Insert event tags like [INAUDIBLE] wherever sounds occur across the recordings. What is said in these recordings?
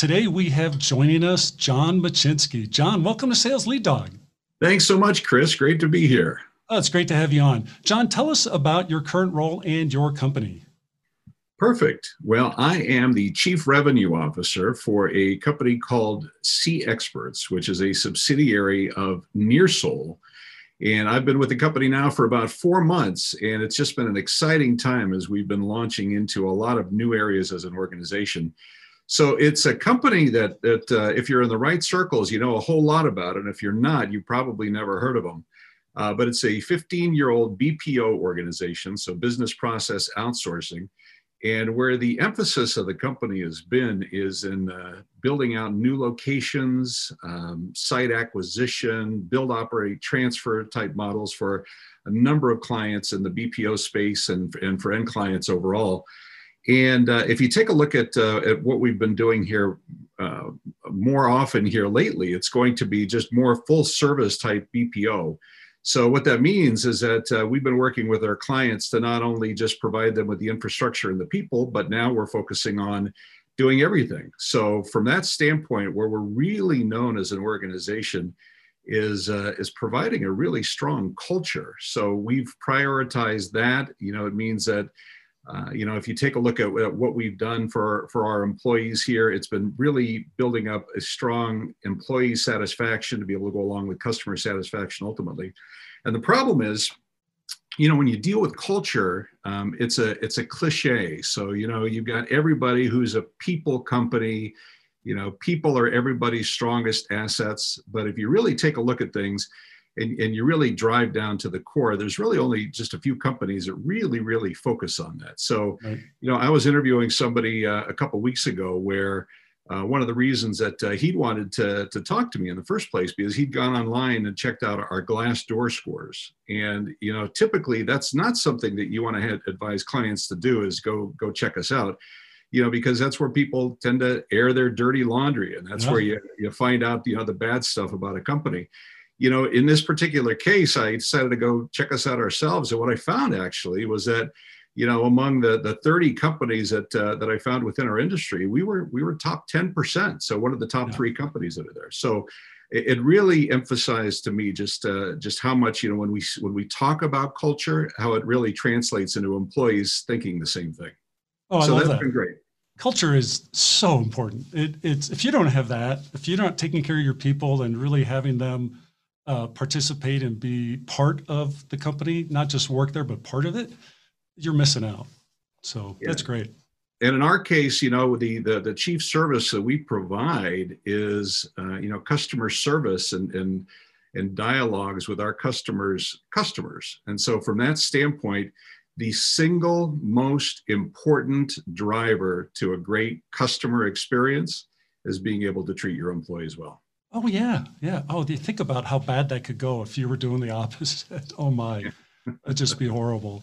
Today we have joining us John Machinsky. John, welcome to Sales Lead Dog. Thanks so much, Chris. Great to be here. Oh, it's great to have you on. John, tell us about your current role and your company. Perfect. Well, I am the Chief Revenue Officer for a company called C Experts, which is a subsidiary of Nearsol. And I've been with the company now for about four months, and it's just been an exciting time as we've been launching into a lot of new areas as an organization. So it's a company that that uh, if you're in the right circles, you know a whole lot about it. And if you're not, you probably never heard of them. Uh, but it's a 15-year-old BPO organization, so business process outsourcing. And where the emphasis of the company has been is in uh, building out new locations, um, site acquisition, build, operate, transfer type models for a number of clients in the BPO space and, and for end clients overall. And uh, if you take a look at, uh, at what we've been doing here uh, more often here lately, it's going to be just more full service type BPO. So what that means is that uh, we've been working with our clients to not only just provide them with the infrastructure and the people, but now we're focusing on doing everything. So from that standpoint, where we're really known as an organization is uh, is providing a really strong culture. So we've prioritized that. You know, it means that uh, you know, if you take a look at, at, what we've done for, for our employees here, it's been really building up a strong employee satisfaction to be able to go along with customer satisfaction ultimately. And the problem is, you know, when you deal with culture, um, it's a it's a cliche. So you know, you've got everybody who's a people company. You know, people are everybody's strongest assets. But if you really take a look at things, and, and you really drive down to the core, there's really only just a few companies that really, really focus on that. So, right. you know, I was interviewing somebody uh, a couple weeks ago where uh, one of the reasons that uh, he'd wanted to, to talk to me in the first place because he'd gone online and checked out our Glassdoor scores and you know typically that's not something that you want to advise clients to do is go go check us out you know because that's where people tend to air their dirty laundry and that's yeah. where you, you find out you know the bad stuff about a company you know, in this particular case, I decided to go check us out ourselves. And what I found actually was that, you know, among the, the 30 companies that uh, that I found within our industry, we were we were top 10%. So one of the top yeah. three companies that are there. So it, it really emphasized to me just uh, just how much you know when we when we talk about culture, how it really translates into employees thinking the same thing. Oh, so I love that's that. been great culture is so important. It, it's if you don't have that, if you're not taking care of your people and really having them uh, participate and be part of the company, not just work there, but part of it, you're missing out. So yeah. that's great. And in our case, you know, the, the, the chief service that we provide is, uh, you know, customer service and, and, and dialogues with our customers' customers. And so from that standpoint, the single most important driver to a great customer experience is being able to treat your employees well. Oh yeah, yeah. Oh, do you think about how bad that could go if you were doing the opposite? [LAUGHS] Oh my, it'd just be horrible.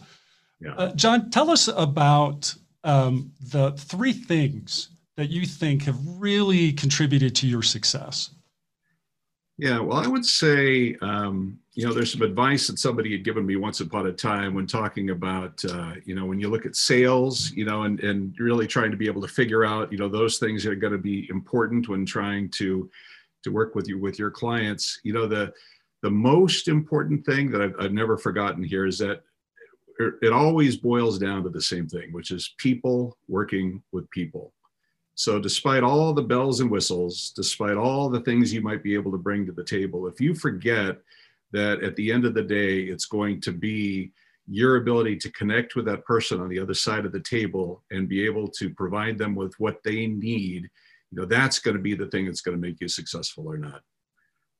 Yeah. Uh, John, tell us about um, the three things that you think have really contributed to your success. Yeah, well, I would say, um, you know, there's some advice that somebody had given me once upon a time when talking about, uh, you know, when you look at sales, you know, and, and really trying to be able to figure out, you know, those things that are going to be important when trying to to work with you with your clients you know the the most important thing that I've, I've never forgotten here is that it always boils down to the same thing which is people working with people. So despite all the bells and whistles despite all the things you might be able to bring to the table if you forget that at the end of the day it's going to be your ability to connect with that person on the other side of the table and be able to provide them with what they need you know that's going to be the thing that's going to make you successful or not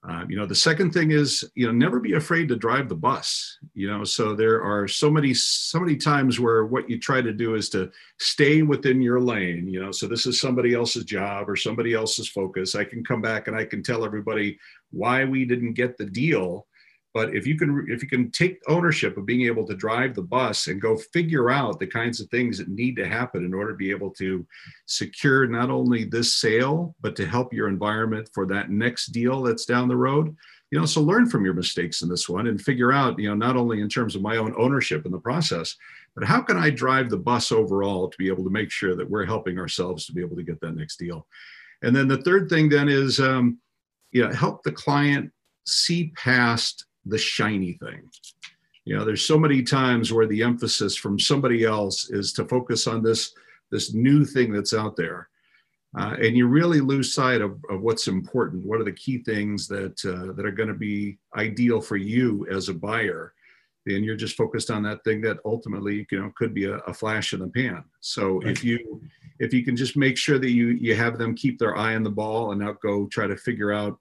Uh, you know, the second thing is, you know, never be afraid to drive the bus. You know, so there are so many, so many times where what you try to do is to stay within your lane. You know, so this is somebody else's job or somebody else's focus. I can come back and I can tell everybody why we didn't get the deal but if you can if you can take ownership of being able to drive the bus and go figure out the kinds of things that need to happen in order to be able to secure not only this sale but to help your environment for that next deal that's down the road you know so learn from your mistakes in this one and figure out you know not only in terms of my own ownership in the process but how can i drive the bus overall to be able to make sure that we're helping ourselves to be able to get that next deal? And then the third thing then is um, you know help the client see past the shiny thing. You know, there's so many times where the emphasis from somebody else is to focus on this this new thing that's out there, uh, and you really lose sight of, of what's important. What are the key things that uh, that are going to be ideal for you as a buyer? And you're just focused on that thing that ultimately, you know, could be a, a flash in the pan. So if you if you can just make sure that you you have them keep their eye on the ball and not go try to figure out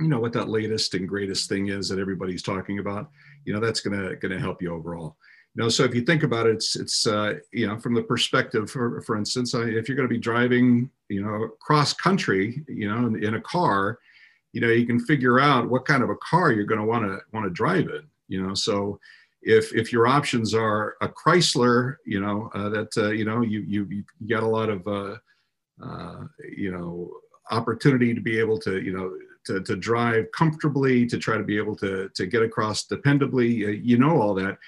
you know what that latest and greatest thing is that everybody's talking about you know that's gonna gonna help you overall. You know so if you think about it it's it's uh, you know from the perspective for for instance if you're going to be driving you know cross country you know in, in, a car you know you can figure out what kind of a car you're going to want to want to drive it you know. So if if your options are a chrysler you know uh, that uh, you know you you you got a lot of uh, uh you know opportunity to be able to you know to, to drive comfortably, to try to be able to, to get across dependably. Uh, you know all that.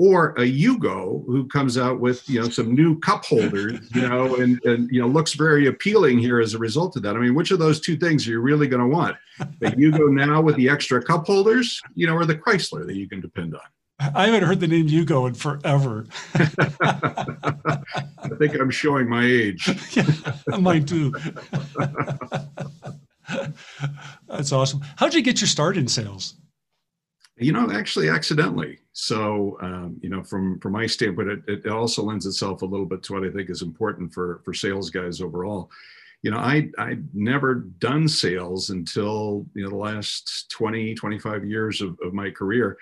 Or a Yugo who comes out with you know some new cup holders, [LAUGHS] you know, and, and you know looks very appealing here as a result of that. I mean, which of those two things are you really going to want? [LAUGHS] The Yugo now with the extra cup holders, you know, or the Chrysler that you can depend on? I haven't heard the name Yugo in forever. [LAUGHS] I think I'm showing my age. yeah, mine too. [LAUGHS] That's awesome. How did you get your start in sales? You know, actually, accidentally. So, um, you know, from from my standpoint, it, it also lends itself a little bit to what I think is important for for sales guys overall. You know, I I'd never done sales until you know the last 20, 25 years of, of my career.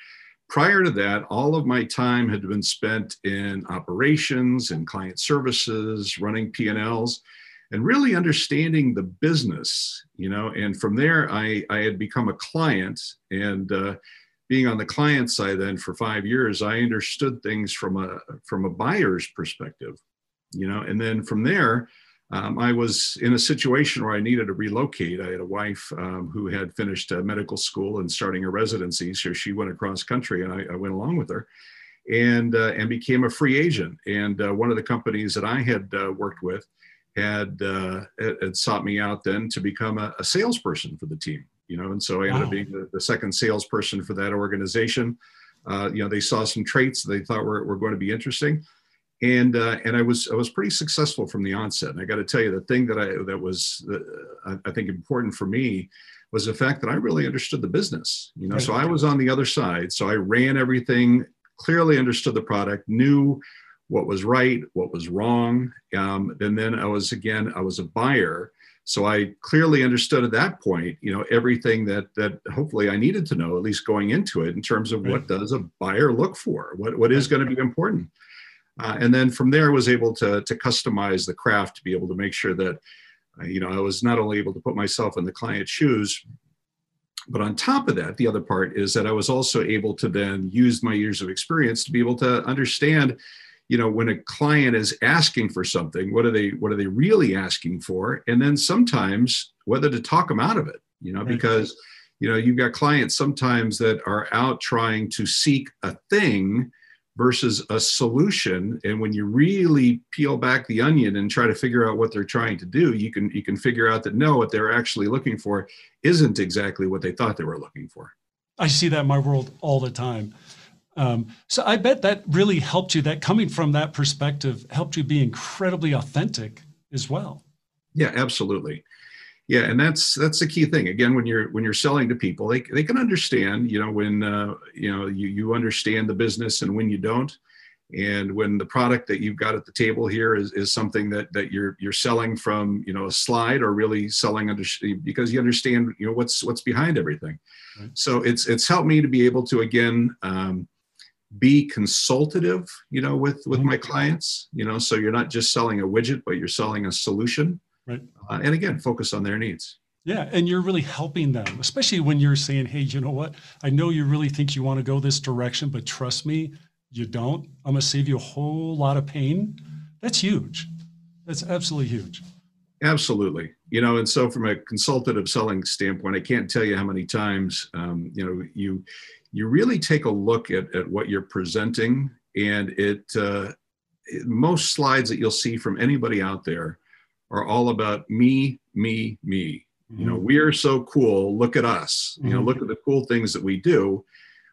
Prior to that, all of my time had been spent in operations and client services, running P&Ls and really understanding the business, you know. And from there, I, I had become a client, and uh, being on the client side then for five years, I understood things from a from a buyer's perspective, you know. And then from there, um, I was in a situation where I needed to relocate. I had a wife um, who had finished uh, medical school and starting a residency, so she went across country, and I, I went along with her. And, uh, and became a free agent. And uh, one of the companies that I had uh, worked with had uh, had sought me out then to become a, a, salesperson for the team. You know, and so I ended wow. up being the, the, second salesperson for that organization. Uh, you know, they saw some traits they thought were, were going to be interesting, and uh, and I was I was pretty successful from the onset. And I got to tell you, the thing that I that was uh, I think important for me was the fact that I really understood the business. You know, so I was on the other side, so I ran everything, clearly understood the product, knew what was right, what was wrong. Um, and then I was again, I was a buyer. So I clearly understood at that point, you know, everything that that hopefully I needed to know, at least going into it, in terms of right. what does a buyer look for, what what is going to be important, uh, and then from there I was able to to customize the craft to be able to make sure that, uh, you know, I was not only able to put myself in the client's shoes, but on top of that, the other part is that I was also able to then use my years of experience to be able to understand you know when a client is asking for something what are they what are they really asking for? And then sometimes whether to talk them out of it you know because you know you've got clients sometimes that are out trying to seek a thing versus a solution. And when you really peel back the onion and try to figure out what they're trying to do you can you can figure out that no what they're actually looking for isn't exactly what they thought they were looking for. I see that in my world all the time um, so I bet that really helped you. That coming from that perspective helped you be incredibly authentic as well. Yeah, absolutely. Yeah, and that's that's the key thing. Again, when you're when you're selling to people, they they can understand. You know, when uh, you know you you understand the business and when you don't. and when the product that you've got at the table here is, is something that that you're you're selling from you know a slide or really selling under because you understand you know what's what's behind everything right. so it's it's helped me to be able to again um, be consultative you know with with mm-hmm. my clients you know so you're not just selling a widget but you're selling a solution right uh, and again focus on their needs yeah, and you're really helping them, especially when you're saying, "Hey, you know what? I know you really think you want to go this direction, but trust me, you don't. I'm going to save you a whole lot of pain." That's huge. That's absolutely huge. Absolutely. You know, and so from a consultative selling standpoint, I can't tell you how many times, um, you know, you you really take a look at, at what you're presenting, and it, uh, it most slides that you'll see from anybody out there are all about me, me, me Mm-hmm. You know, we are so cool. Look at us. Mm-hmm. You know, mm-hmm. look at the cool things that we do.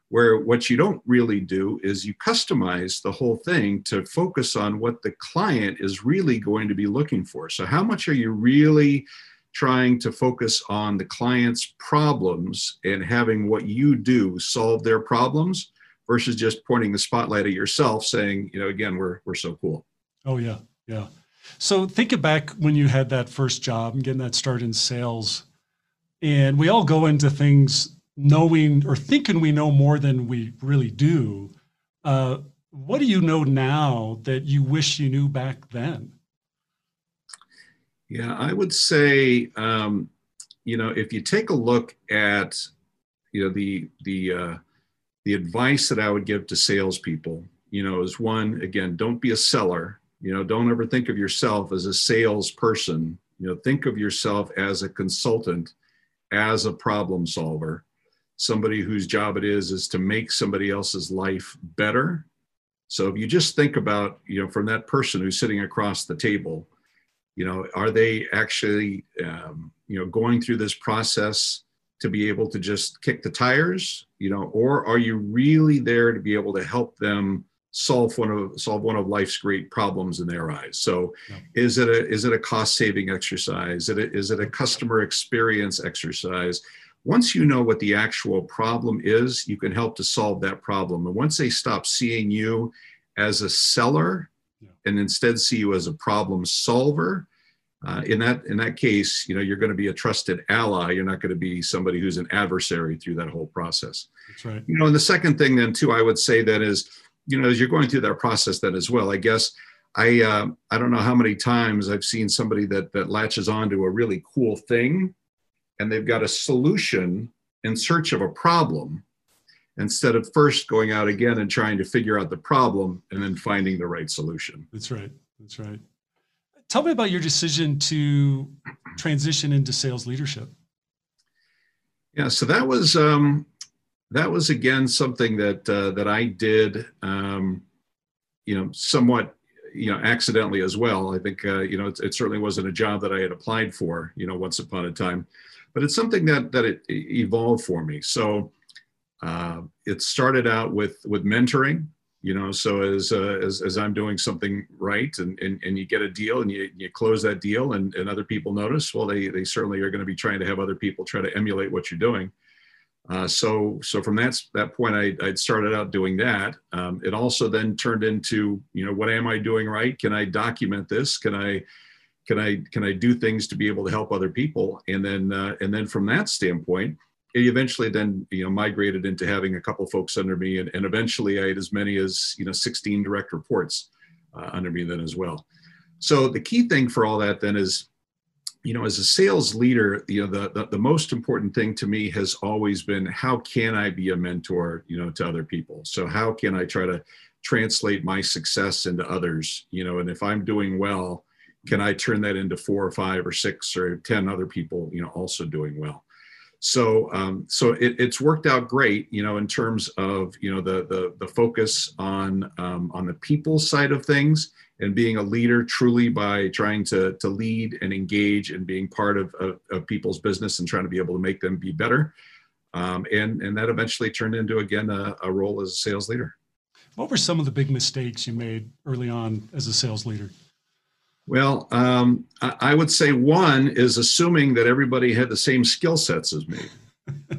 Where what you don't really do is you customize the whole thing to focus on what the client is really going to be looking for. So, how much are you really trying to focus on the client's problems and having what you do solve their problems versus just pointing the spotlight at yourself saying, you know, again, we're, we're so cool. Oh, yeah. Yeah. So think back when you had that first job and getting that start in sales. And we all go into things knowing or thinking we know more than we really do. Uh, what do you know now that you wish you knew back then? Yeah, I would say, um, you know, if you take a look at, you know, the the uh, the advice that I would give to salespeople, you know, is one again, don't be a seller you know, don't ever think of yourself as a salesperson. You know, think of yourself as a consultant, as a problem solver, somebody whose job it is is to make somebody else's life better. So if you just think about, you know, from that person who's sitting across the table, you know, are they actually, um, you know, going through this process to be able to just kick the tires, you know, or are you really there to be able to help them? solve one of solve one of life's great problems in their eyes. So, yeah. is it a is it a cost saving exercise? Is it a, is it a customer experience exercise? Once you know what the actual problem is, you can help to solve that problem. And once they stop seeing you as a seller yeah. and instead see you as a problem solver, uh, in that in that case, you know you're going to be a trusted ally. You're not going to be somebody who's an adversary through that whole process. That's right. You know, and the second thing then too, I would say that is you know, as you're going through that process then as well, I guess I uh, I don't know how many times I've seen somebody that that latches onto a really cool thing, and they've got a solution in search of a problem, instead of first going out again and trying to figure out the problem and then finding the right solution. That's right. That's right. Tell me about your decision to transition into sales leadership. Yeah, so that was um, that was again something that uh, that I did, um, you know, somewhat, you know, accidentally as well. I think, uh, you know, it, it, certainly wasn't a job that I had applied for, you know, once upon a time, but it's something that that it evolved for me. So uh, it started out with with mentoring, you know. So as uh, as, as I'm doing something right, and, and and you get a deal, and you you close that deal, and and other people notice, well, they they certainly are going to be trying to have other people try to emulate what you're doing. Uh, so, so from that that point, I I'd started out doing that. Um, it also then turned into, you know, what am I doing right? Can I document this? Can I, can I can I do things to be able to help other people? And then uh, and then from that standpoint, it eventually then you know migrated into having a couple folks under me, and, and eventually I had as many as you know 16 direct reports uh, under me then as well. So the key thing for all that then is you know, as a sales leader, you know, the, the, the, most important thing to me has always been how can I be a mentor, you know, to other people? So how can I try to translate my success into others, you know, and if I'm doing well, can I turn that into four or five or six or 10 other people, you know, also doing well? So, um, so it, it's worked out great, you know, in terms of, you know, the, the, the focus on, um, on the people side of things and being a leader truly by trying to, to lead and engage and being part of, of, of people's business and trying to be able to make them be better. Um, and, and that eventually turned into, again, a, a role as a sales leader. What were some of the big mistakes you made early on as a sales leader? Well, um, I would say one is assuming that everybody had the same skill sets as me.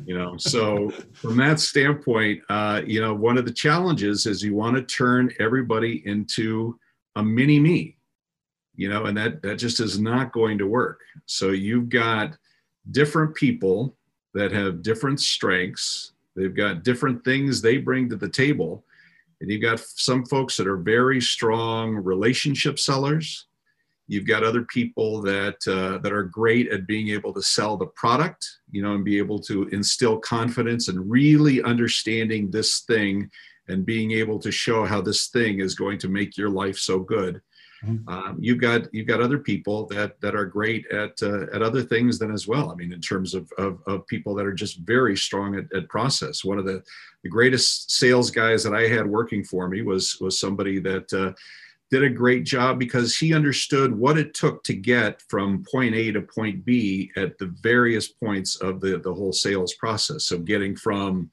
you know so [LAUGHS] from that standpoint uh, you know one of the challenges is you want to turn everybody into a mini me you know and that that just is not going to work so you've got different people that have different strengths they've got different things they bring to the table and you've got some folks that are very strong relationship sellers You've got other people that uh, that are great at being able to sell the product, you know, and be able to instill confidence and really understanding this thing and being able to show how this thing is going to make your life so good. Mm-hmm. Um, you've got you've got other people that that are great at uh, at other things then as well. I mean, in terms of, of, of people that are just very strong at, at process. One of the the greatest sales guys that I had working for me was was somebody that. Uh, did a great job because he understood what it took to get from point A to point B at the various points of the, the whole sales process. So getting from,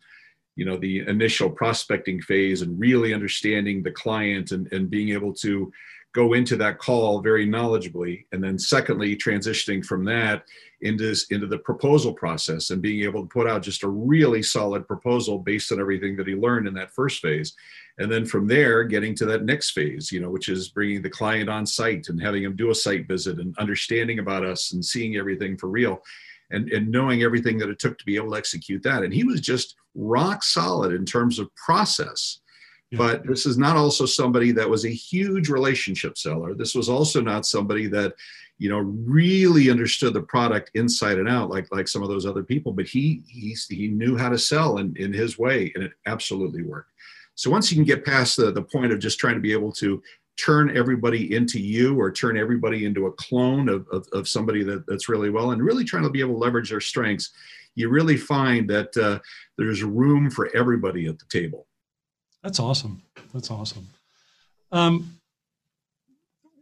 you know, the initial prospecting phase and really understanding the client and, and being able to go into that call very knowledgeably. And then secondly, transitioning from that into, into the proposal process and being able to put out just a really solid proposal based on everything that he learned in that first phase and then from there getting to that next phase you know which is bringing the client on site and having them do a site visit and understanding about us and seeing everything for real and, and knowing everything that it took to be able to execute that. And he was just rock solid in terms of process. Yeah. but this is not also somebody that was a huge relationship seller. This was also not somebody that you know really understood the product inside and out like like some of those other people. But he he, he knew how to sell in, in his way and it absolutely worked so once you can get past the, the point of just trying to be able to turn everybody into you or turn everybody into a clone of, of, of somebody that, that's really well and really trying to be able to leverage their strengths, you really find that uh, there's room for everybody at the table. That's awesome. That's awesome. Um,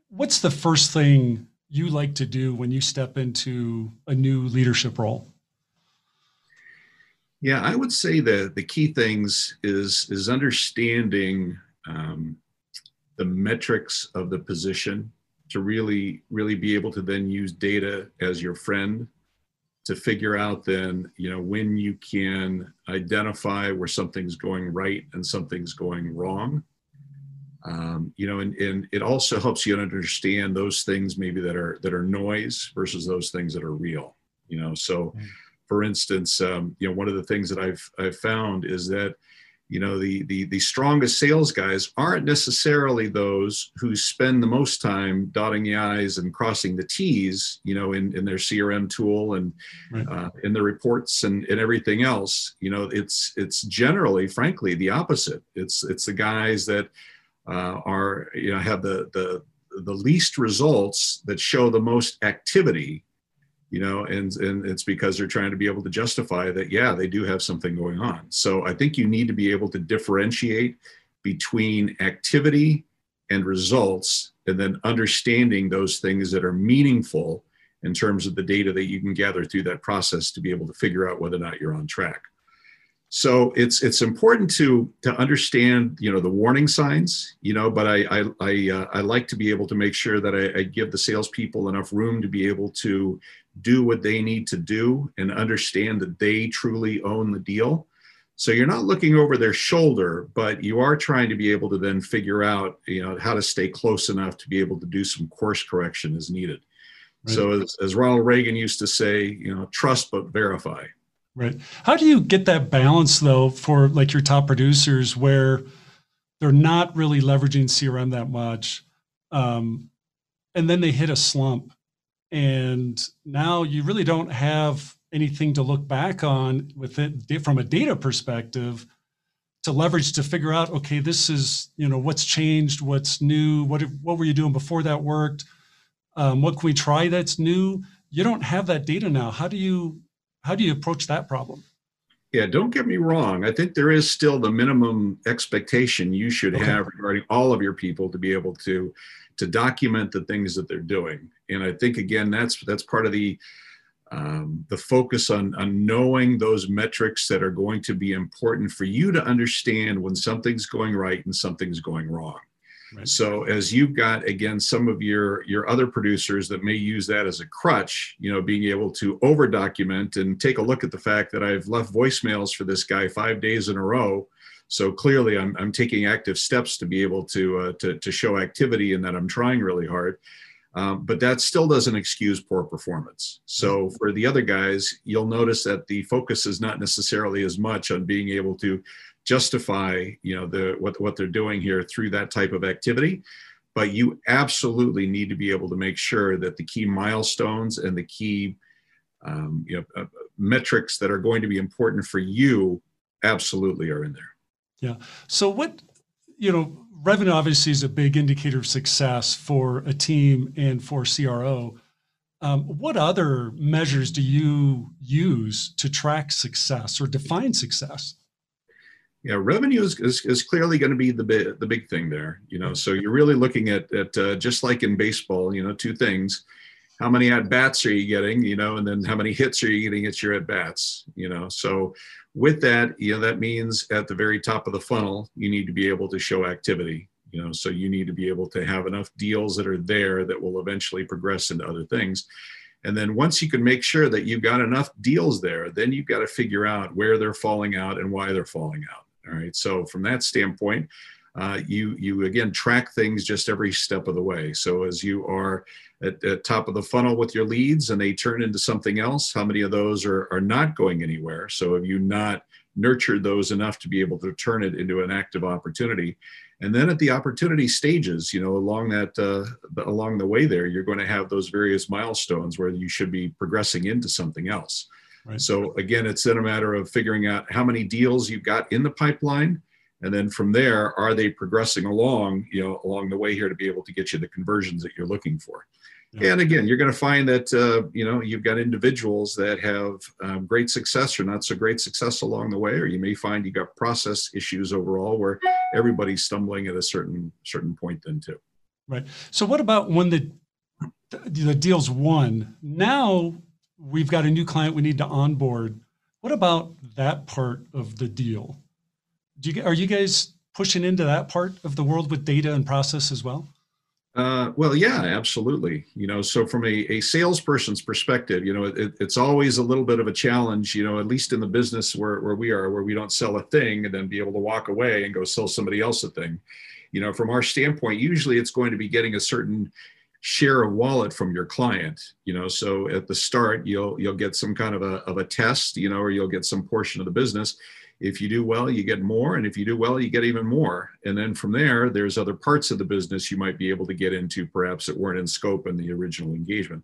what's the first thing you like to do when you step into a new leadership role? Yeah, I would say that the key things is is understanding um, the metrics of the position to really really be able to then use data as your friend to figure out then you know when you can identify where something's going right and something's going wrong. Um, you know and, and it also helps you understand those things maybe that are that are noise versus those things that are real you know so mm-hmm for instance, um, you know, one of the things that I've I've found is that you know the, the the strongest sales guys aren't necessarily those who spend the most time dotting the i's and crossing the t's you know in, in their crm tool and right. uh, in the reports and, and everything else you know it's it's generally frankly the opposite it's it's the guys that uh, are you know have the the the least results that show the most activity you know and and it's because they're trying to be able to justify that yeah they do have something going on. So i think you need to be able to differentiate between activity and results and then understanding those things that are meaningful in terms of the data that you can gather through that process to be able to figure out whether or not you're on track. So it's it's important to to understand you know the warning signs you know but i i i, uh, I like to be able to make sure that I, I give the salespeople enough room to be able to do what they need to do and understand that they truly own the deal. So you're not looking over their shoulder, but you are trying to be able to then figure out, you know, how to stay close enough to be able to do some course correction as needed. Right. So as, as Ronald Reagan used to say, you know, trust but verify. Right. How do you get that balance though for like your top producers where they're not really leveraging CRM that much, um, and then they hit a slump and now you really don't have anything to look back on with it from a data perspective to leverage to figure out okay this is you know what's changed what's new what what were you doing before that worked? Um, what can we try that's new? You don't have that data now. How do you how do you approach that problem? Yeah don't get me wrong. I think there is still the minimum expectation you should okay. have regarding all of your people to be able to to document the things that they're doing. And I think again, that's that's part of the um, the focus on, on knowing those metrics that are going to be important for you to understand when something's going right and something's going wrong. Right. So as you've got again some of your your other producers that may use that as a crutch, you know, being able to over document and take a look at the fact that I've left voicemails for this guy five days in a row. So clearly, I'm, I'm taking active steps to be able to, uh, to to show activity and that I'm trying really hard. Um, but that still doesn't excuse poor performance. So mm-hmm. for the other guys, you'll notice that the focus is not necessarily as much on being able to justify, you know, the what what they're doing here through that type of activity. But you absolutely need to be able to make sure that the key milestones and the key um, you know, uh, metrics that are going to be important for you absolutely are in there. Yeah. So what, you know, revenue obviously is a big indicator of success for a team and for CRO. Um, what other measures do you use to track success or define success? Yeah, revenue is, is, is clearly going to be the big, the big thing there. You know, so you're really looking at, at uh, just like in baseball, you know, two things. How many at bats are you getting, you know, and then how many hits are you getting at your at bats, you know? So with that, you know, that means at the very top of the funnel, you need to be able to show activity. You know, so you need to be able to have enough deals that are there that will eventually progress into other things. And then once you can make sure that you've got enough deals there, then you've got to figure out where they're falling out and why they're falling out. All right. So from that standpoint, uh, you you again track things just every step of the way. So as you are at, at top of the funnel with your leads and they turn into something else, how many of those are are not going anywhere? So have you not nurtured those enough to be able to turn it into an active opportunity? And then at the opportunity stages, you know, along that uh, along the way there, you're going to have those various milestones where you should be progressing into something else. Right. So again, it's then a matter of figuring out how many deals you've got in the pipeline and then from there are they progressing along you know along the way here to be able to get you the conversions that you're looking for? Yeah. and again you're going to find that uh, you know you've got individuals that have um, great success or not so great success along the way or you may find you got process issues overall where everybody's stumbling at a certain certain point then too. Right. So what about when the the deal's won? Now we've got a new client we need to onboard. What about that part of the deal do you, are you guys pushing into that part of the world with data and process as well? Uh, well, yeah, absolutely. You know, so from a, a salesperson's perspective, you know, it, it's always a little bit of a challenge, you know, at least in the business where, where we are, where we don't sell a thing and then be able to walk away and go sell somebody else a thing. You know, from our standpoint, usually it's going to be getting a certain share of wallet from your client you know so at the start you'll you'll get some kind of a, of a test you know or you'll get some portion of the business if you do well, you get more. And if you do well, you get even more. And then from there, there's other parts of the business you might be able to get into, perhaps that weren't in scope in the original engagement.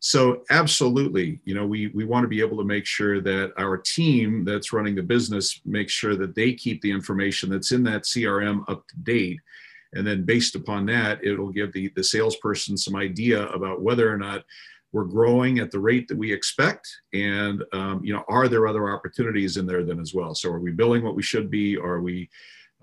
So absolutely, you know, we, we want to be able to make sure that our team that's running the business makes sure that they keep the information that's in that CRM up to date. And then based upon that, it'll give the, the salesperson some idea about whether or not we're growing at the rate that we expect and um, you know are there other opportunities in there then as well? So are we billing what we should be? Are we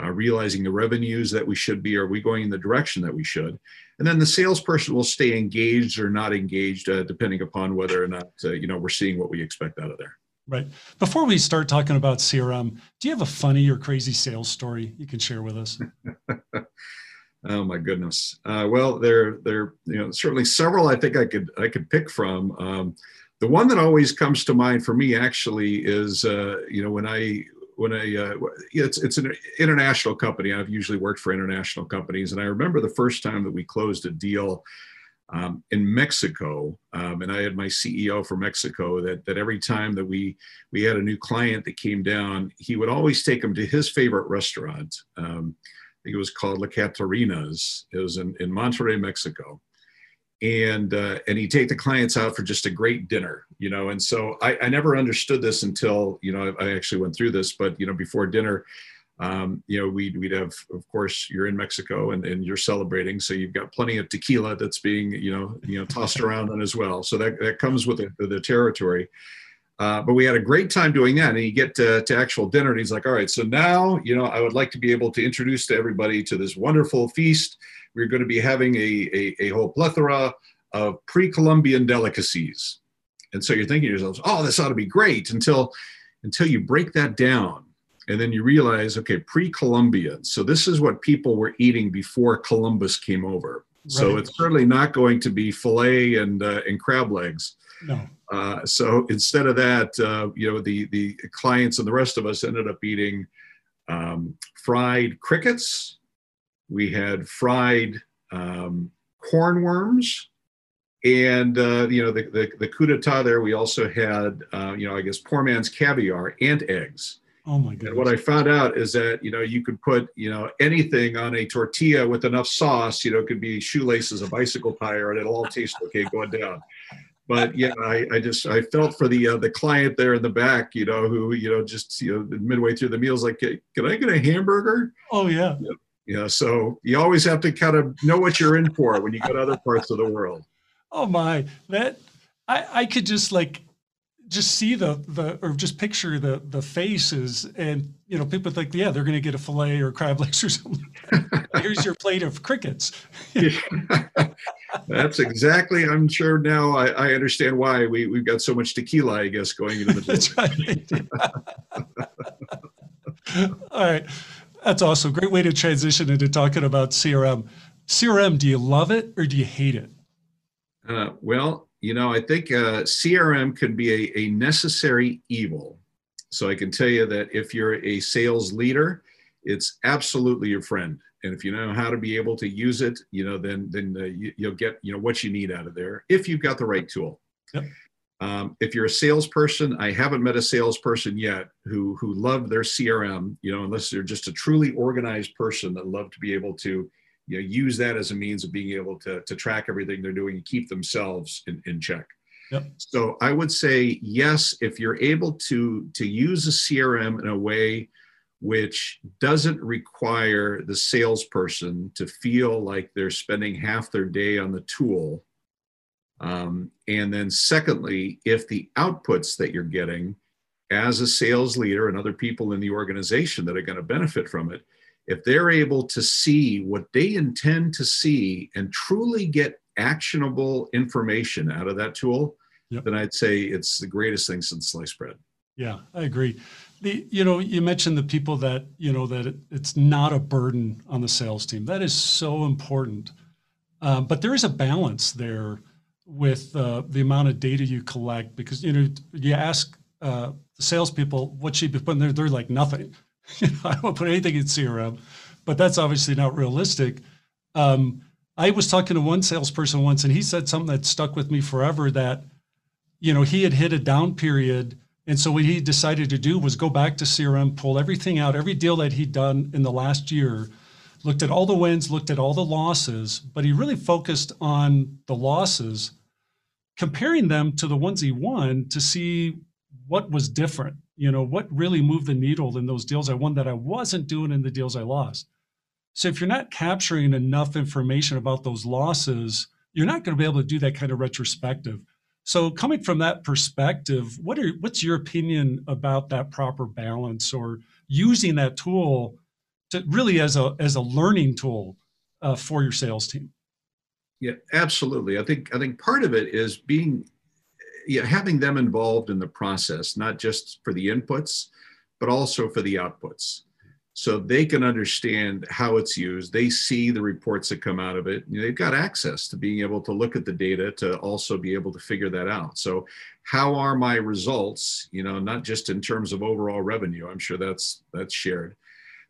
uh, realizing the revenues that we should be? Are we going in the direction that we should? And then the salesperson will stay engaged or not engaged uh, depending upon whether or not uh, you know we're seeing what we expect out of there. Right. Before we start talking about crm do you have a funny or crazy sales story you can share with us [LAUGHS] Oh my goodness. Uh, well, there, there, you know, certainly several I think I could I could pick from. Um, the one that always comes to mind for me actually is, uh, you know, when I when I uh, it's it's an international company. I've usually worked for international companies, and I remember the first time that we closed a deal. Um, in Mexico, um, and I had my CEO for Mexico. That that every time that we we had a new client that came down, he would always take them to his favorite restaurant. Um, think it was called La Catarina's. It was in, in Monterrey, Mexico. And uh, and he'd take the clients out for just a great dinner, you know. And so I, I never understood this until you know I, I actually went through this. But you know, before dinner, um, you know, we'd, we'd have, of course, you're in Mexico and, and you're celebrating. So you've got plenty of tequila that's being, you know, you know, tossed [LAUGHS] around and as well. So that, that comes with the, the territory. Uh, but we had a great time doing that. And you get to, to, actual dinner, and he's like, "All right, so now, you know, I would like to be able to introduce to everybody to this wonderful feast. We're going to be having a, a, a whole plethora of pre-Columbian delicacies." And so you're thinking to yourselves, "Oh, this ought to be great," until until you break that down and then you realize, okay, pre-Columbian. So this is what people were eating before Columbus came over. Right. So it's certainly not going to be fillet and uh, and crab legs. No. Uh, so instead of that, uh, you know, the the clients and the rest of us ended up eating um, fried crickets. We had fried um, corn worms, and uh, you know the, the the coup d'état there. We also had uh, you know I guess poor man's caviar and eggs. Oh my god! And what I found out is that you know you could put you know anything on a tortilla with enough sauce. You know, it could be shoelaces, a bicycle tire, and it'll all taste okay going down. But yeah, I, I just I felt for the uh, the client there in the back, you know, who you know just you know midway through the meal is like, can I get a hamburger? Oh yeah. Yeah. yeah. So you always have to kind of know what you're in for when you go to other parts of the world. [LAUGHS] Oh my, that I I could just like just see the the or just picture the the faces and you know people think yeah they're going to get a fillet or crab [LAUGHS] legs or something. [LAUGHS] Here's your plate of crickets. [LAUGHS] That's exactly i'm sure now I, I, understand why we, we've got so much tequila i guess going into the that's all right. That's awesome. Great way to transition into talking about crm crm do you love it or do you hate it? Uh, well you know, I think uh, CRM can be a, a necessary evil. So I can tell you that if you're a sales leader, it's absolutely your friend. And if you know how to be able to use it, you know, then then uh, you, will get you know what you need out of there if you've got the right tool. Yep. Um, if you're a salesperson, I haven't met a salesperson yet who who loved their CRM. You know, unless they're just a truly organized person that love to be able to you know, use that as a means of being able to, to track everything they're doing and keep themselves in, in check. Yep. So I would say yes, if you're able to to use a CRM in a way which doesn't require the salesperson to feel like they're spending half their day on the tool. Um, and then secondly, if the outputs that you're getting as a sales leader and other people in the organization that are going to benefit from it if they're able to see what they intend to see and truly get actionable information out of that tool, yep. then I'd say it's the greatest thing since sliced bread. Yeah, I agree. The you know you mentioned the people that you know that it, it's not a burden on the sales team. That is so important. Um, but there is a balance there with uh, the amount of data you collect because you know you ask uh, the salespeople what should be put in there. They're like nothing. [LAUGHS] I won't put anything in CRM, but that's obviously not realistic. Um, I was talking to one salesperson once, and he said something that stuck with me forever. That you know he had hit a down period, and so what he decided to do was go back to CRM, pull everything out, every deal that he'd done in the last year, looked at all the wins, looked at all the losses, but he really focused on the losses, comparing them to the ones he won to see what was different you know what really moved the needle in those deals i won that i wasn't doing in the deals i lost. So if you're not capturing enough information about those losses you're not going to be able to do that kind of retrospective. So coming from that perspective what are what's your opinion about that proper balance or using that tool to really as a as a learning tool uh, for your sales team? Yeah absolutely. I think i think part of it is being yeah, having them involved in the process, not just for the inputs, but also for the outputs. So they can understand how it's used. They see the reports that come out of it. You know, they've got access to being able to look at the data to also be able to figure that out. So, how are my results? You know, not just in terms of overall revenue. I'm sure that's that's shared,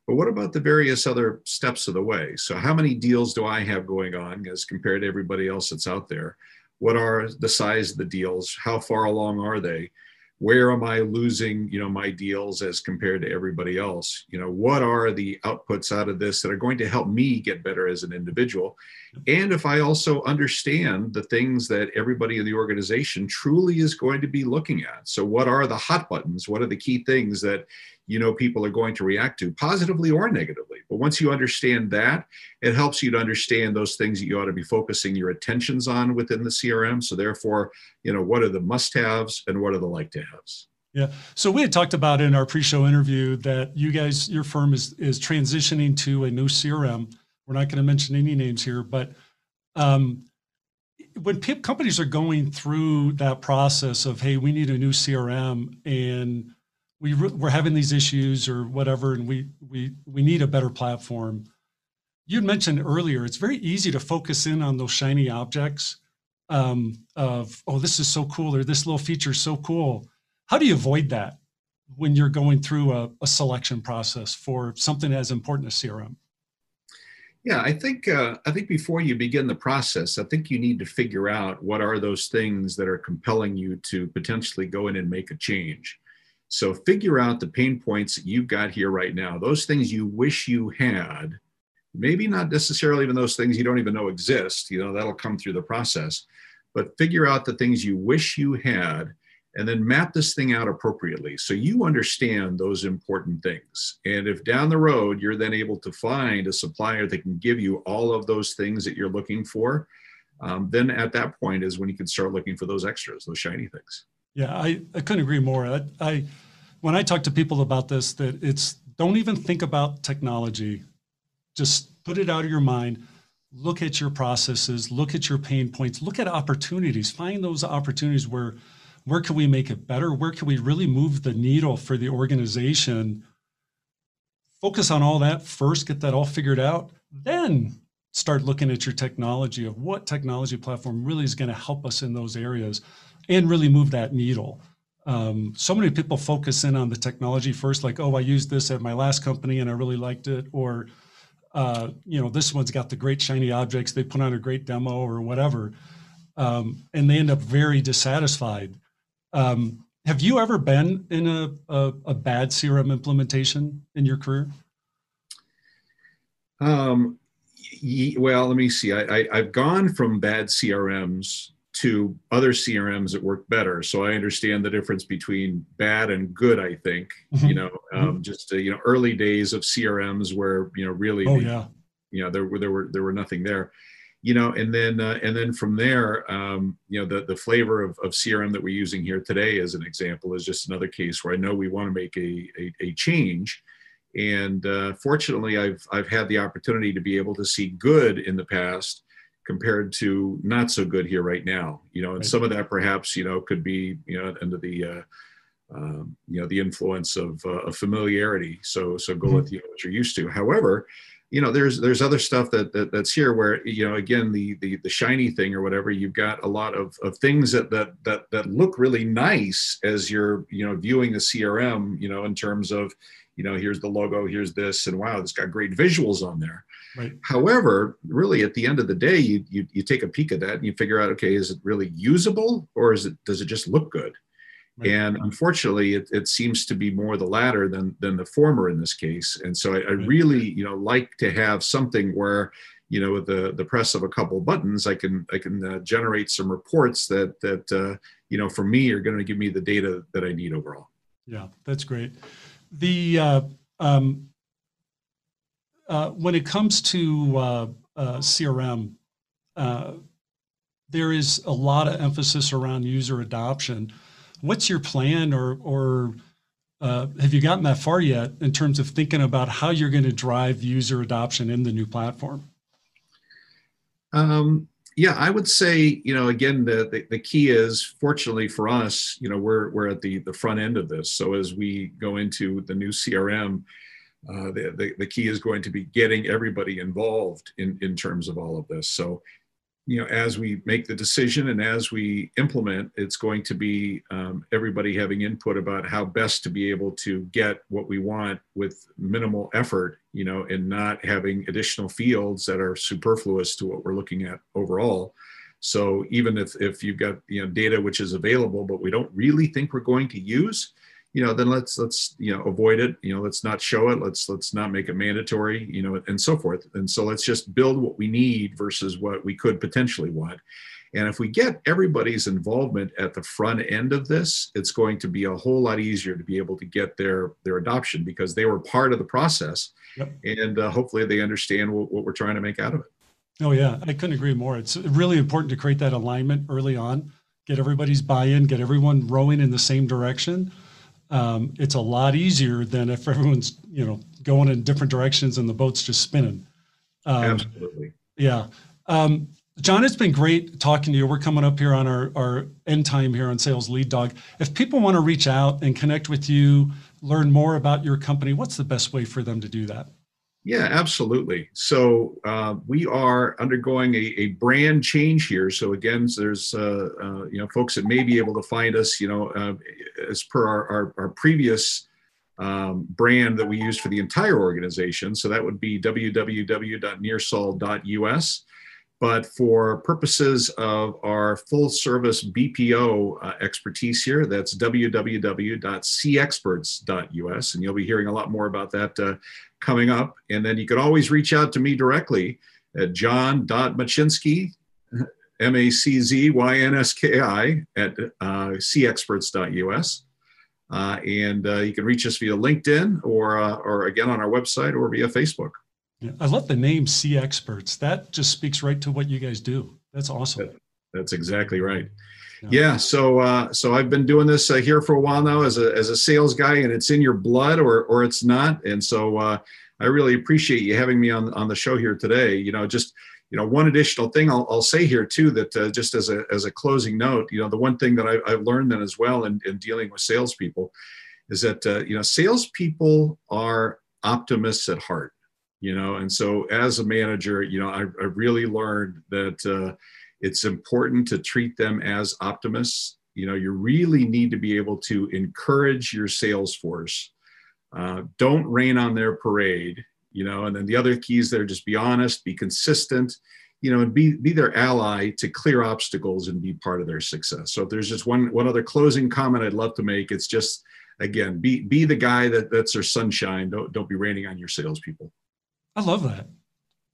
but what about the various other steps of the way? So, how many deals do I have going on as compared to everybody else that's out there? What are the size of the deals? How far along are they? Where am i losing you know my deals as compared to everybody else? You know what are the outputs out of this that are going to help me get better as an individual? And if i also understand the things that everybody in the organization truly is going to be looking at. So what are the hot buttons? What are the key things that you know people are going to react to positively or negatively but once you understand that it helps you to understand those things that you ought to be focusing your attentions on within the crm so therefore you know what are the must haves and what are the like to haves yeah. So we had talked about in our pre-show interview that you guys your firm is is transitioning to a new crm we're not going to mention any names here but um, when companies are going through that process of hey we need a new crm and we we're having these issues or whatever, and we we we need a better platform. You mentioned earlier it's very easy to focus in on those shiny objects um, of oh this is so cool or this little feature is so cool. How do you avoid that when you're going through a, a selection process for something as important as CRM? Yeah, I think uh, I think before you begin the process, I think you need to figure out what are those things that are compelling you to potentially go in and make a change. So figure out the pain points that you've got here right now. Those things you wish you had, maybe not necessarily even those things you don't even know exist. You know that'll come through the process, but figure out the things you wish you had and then map this thing out appropriately so you understand those important things. And if down the road you're then able to find a supplier that can give you all of those things that you're looking for, um, then at that point is when you can start looking for those extras, those shiny things. Yeah, I, I couldn't agree more. I, I when I talk to people about this, that it's don't even think about technology. Just put it out of your mind. Look at your processes, look at your pain points, look at opportunities. Find those opportunities where where can we make it better? Where can we really move the needle for the organization? Focus on all that first, get that all figured out, then start looking at your technology of what technology platform really is going to help us in those areas and really move that needle. Um, so many people focus in on the technology first, like, oh, I used this at my last company and I really liked it, or uh, you know, this one's got the great shiny objects. They put on a great demo or whatever, um, and they end up very dissatisfied. Um, have you ever been in a, a, a, bad CRM implementation in your career? Um, well, let me see. I, I, have gone from bad CRMs to other CRMs that work better. So I understand the difference between bad and good. I think mm-hmm. you know, um, mm-hmm. just uh, you know, early days of CRMs where you know really, oh the, yeah, you know, there were there were there were nothing there you know, and then uh, and then from there, um, you know, the the flavor of, of CRM that we're using here today, as an example, is just another case where I know we want to make a a, a change, and uh, fortunately, I've I've had the opportunity to be able to see good in the past compared to not so good here right now. You know, and right. some of that perhaps you know could be you know under the uh, um, you know the influence of, uh, of familiarity. So so go mm-hmm. with you know, what you're used to. However, you know there's there's other stuff that, that that's here where you know again the the the shiny thing or whatever you've got a lot of, of things that that that that look really nice as you're you know viewing the crm you know in terms of you know here's the logo here's this and wow it's got great visuals on there right. however really at the end of the day you, you you take a peek at that and you figure out okay is it really usable or is it does it just look good Right. And unfortunately, it, it seems to be more the latter than than the former in this case. And so I, I really, you know, like to have something where, you know, with the the press of a couple of buttons, I can I can uh, generate some reports that that uh, you know for me are going to give me the data that I need overall. Yeah, that's great. The uh, um, uh, when it comes to uh, uh, CRM, uh, there is a lot of emphasis around user adoption what's your plan or or uh, have you gotten that far yet in terms of thinking about how you're going to drive user adoption in the new platform? Um, yeah, I would say, you know, again, the, the, the, key is fortunately for us, you know, we're, we're at the, the front end of this. So as we go into the new CRM, uh, the, the, the key is going to be getting everybody involved in, in terms of all of this. So you know, as we make the decision and as we implement, it's going to be um, everybody having input about how best to be able to get what we want with minimal effort, you know, and not having additional fields that are superfluous to what we're looking at overall. So even if, if you've got, you know, data which is available, but we don't really think we're going to use, you know, then let's let's you know avoid it. You know, let's not show it. Let's let's not make it mandatory. You know, and so forth. And so let's just build what we need versus what we could potentially want. And if we get everybody's involvement at the front end of this, it's going to be a whole lot easier to be able to get their their adoption because they were part of the process, yep. and uh, hopefully they understand what, what we're trying to make out of it. Oh yeah, I couldn't agree more. It's really important to create that alignment early on, get everybody's buy-in, get everyone rowing in the same direction um, it's a lot easier than if everyone's you know going in different directions and the boat's just spinning. Um, Absolutely. Yeah. Um, John, it's been great talking to you. We're coming up here on our, our end time here on Sales Lead Dog. If people want to reach out and connect with you, learn more about your company, what's the best way for them to do that? Yeah, absolutely. So uh, we are undergoing a, a, brand change here. So again, there's uh, uh, you know folks that may be able to find us. You know, uh, as per our, our, our previous um, brand that we use for the entire organization. So that would be www.nearsol.us. But for purposes of our full service BPO uh, expertise here, that's www.cexperts.us. And you'll be hearing a lot more about that uh, coming up. And then you can always reach out to me directly at john.maczynski, [LAUGHS] M A C Z Y N S K I, at uh, cexperts.us. Uh, and uh, you can reach us via LinkedIn or, uh, or again on our website or via Facebook. Yeah, I love the name C Experts. That just speaks right to what you guys do. That's awesome. That's exactly right. Yeah. yeah so uh, so I've been doing this uh, here for a while now as a as a sales guy, and it's in your blood or or it's not. And so uh, I really appreciate you having me on on the show here today. You know, just you know, one additional thing I'll, I'll say here too that uh, just as a as a closing note, you know, the one thing that I, have learned then as well in, in dealing with salespeople is that uh, you know salespeople are optimists at heart you know and so as a manager you know i, I really learned that uh, it's important to treat them as optimists. You know you really need to be able to encourage your sales force. Uh, don't rain on their parade you know and then the other keys there just be honest be consistent you know and be be their ally to clear obstacles and be part of their success. So if there's just one one other closing comment i'd love to make it's just again be be the guy that that's their sunshine don't don't be raining on your salespeople I love that.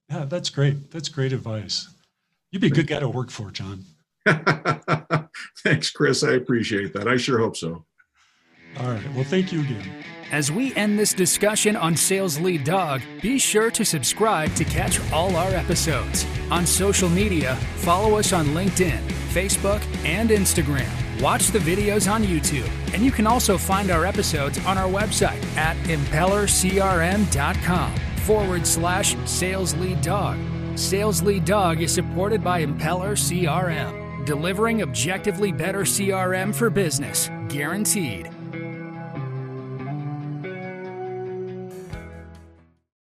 Yeah, that's great. That's great advice. You'd be a good guy to work for, John. [LAUGHS] Thanks, Chris. I appreciate that. I sure hope so. All right. Well, thank you again. As we end this discussion on Sales Lead Dog, be sure to subscribe to catch all our episodes. On social media, follow us on LinkedIn, Facebook, and Instagram. Watch the videos on YouTube, and you can also find our episodes on our website at impellercrm.com forward slash sales lead dog. Sales Lead Dog is supported by Impeller CRM, delivering objectively better CRM for business, guaranteed.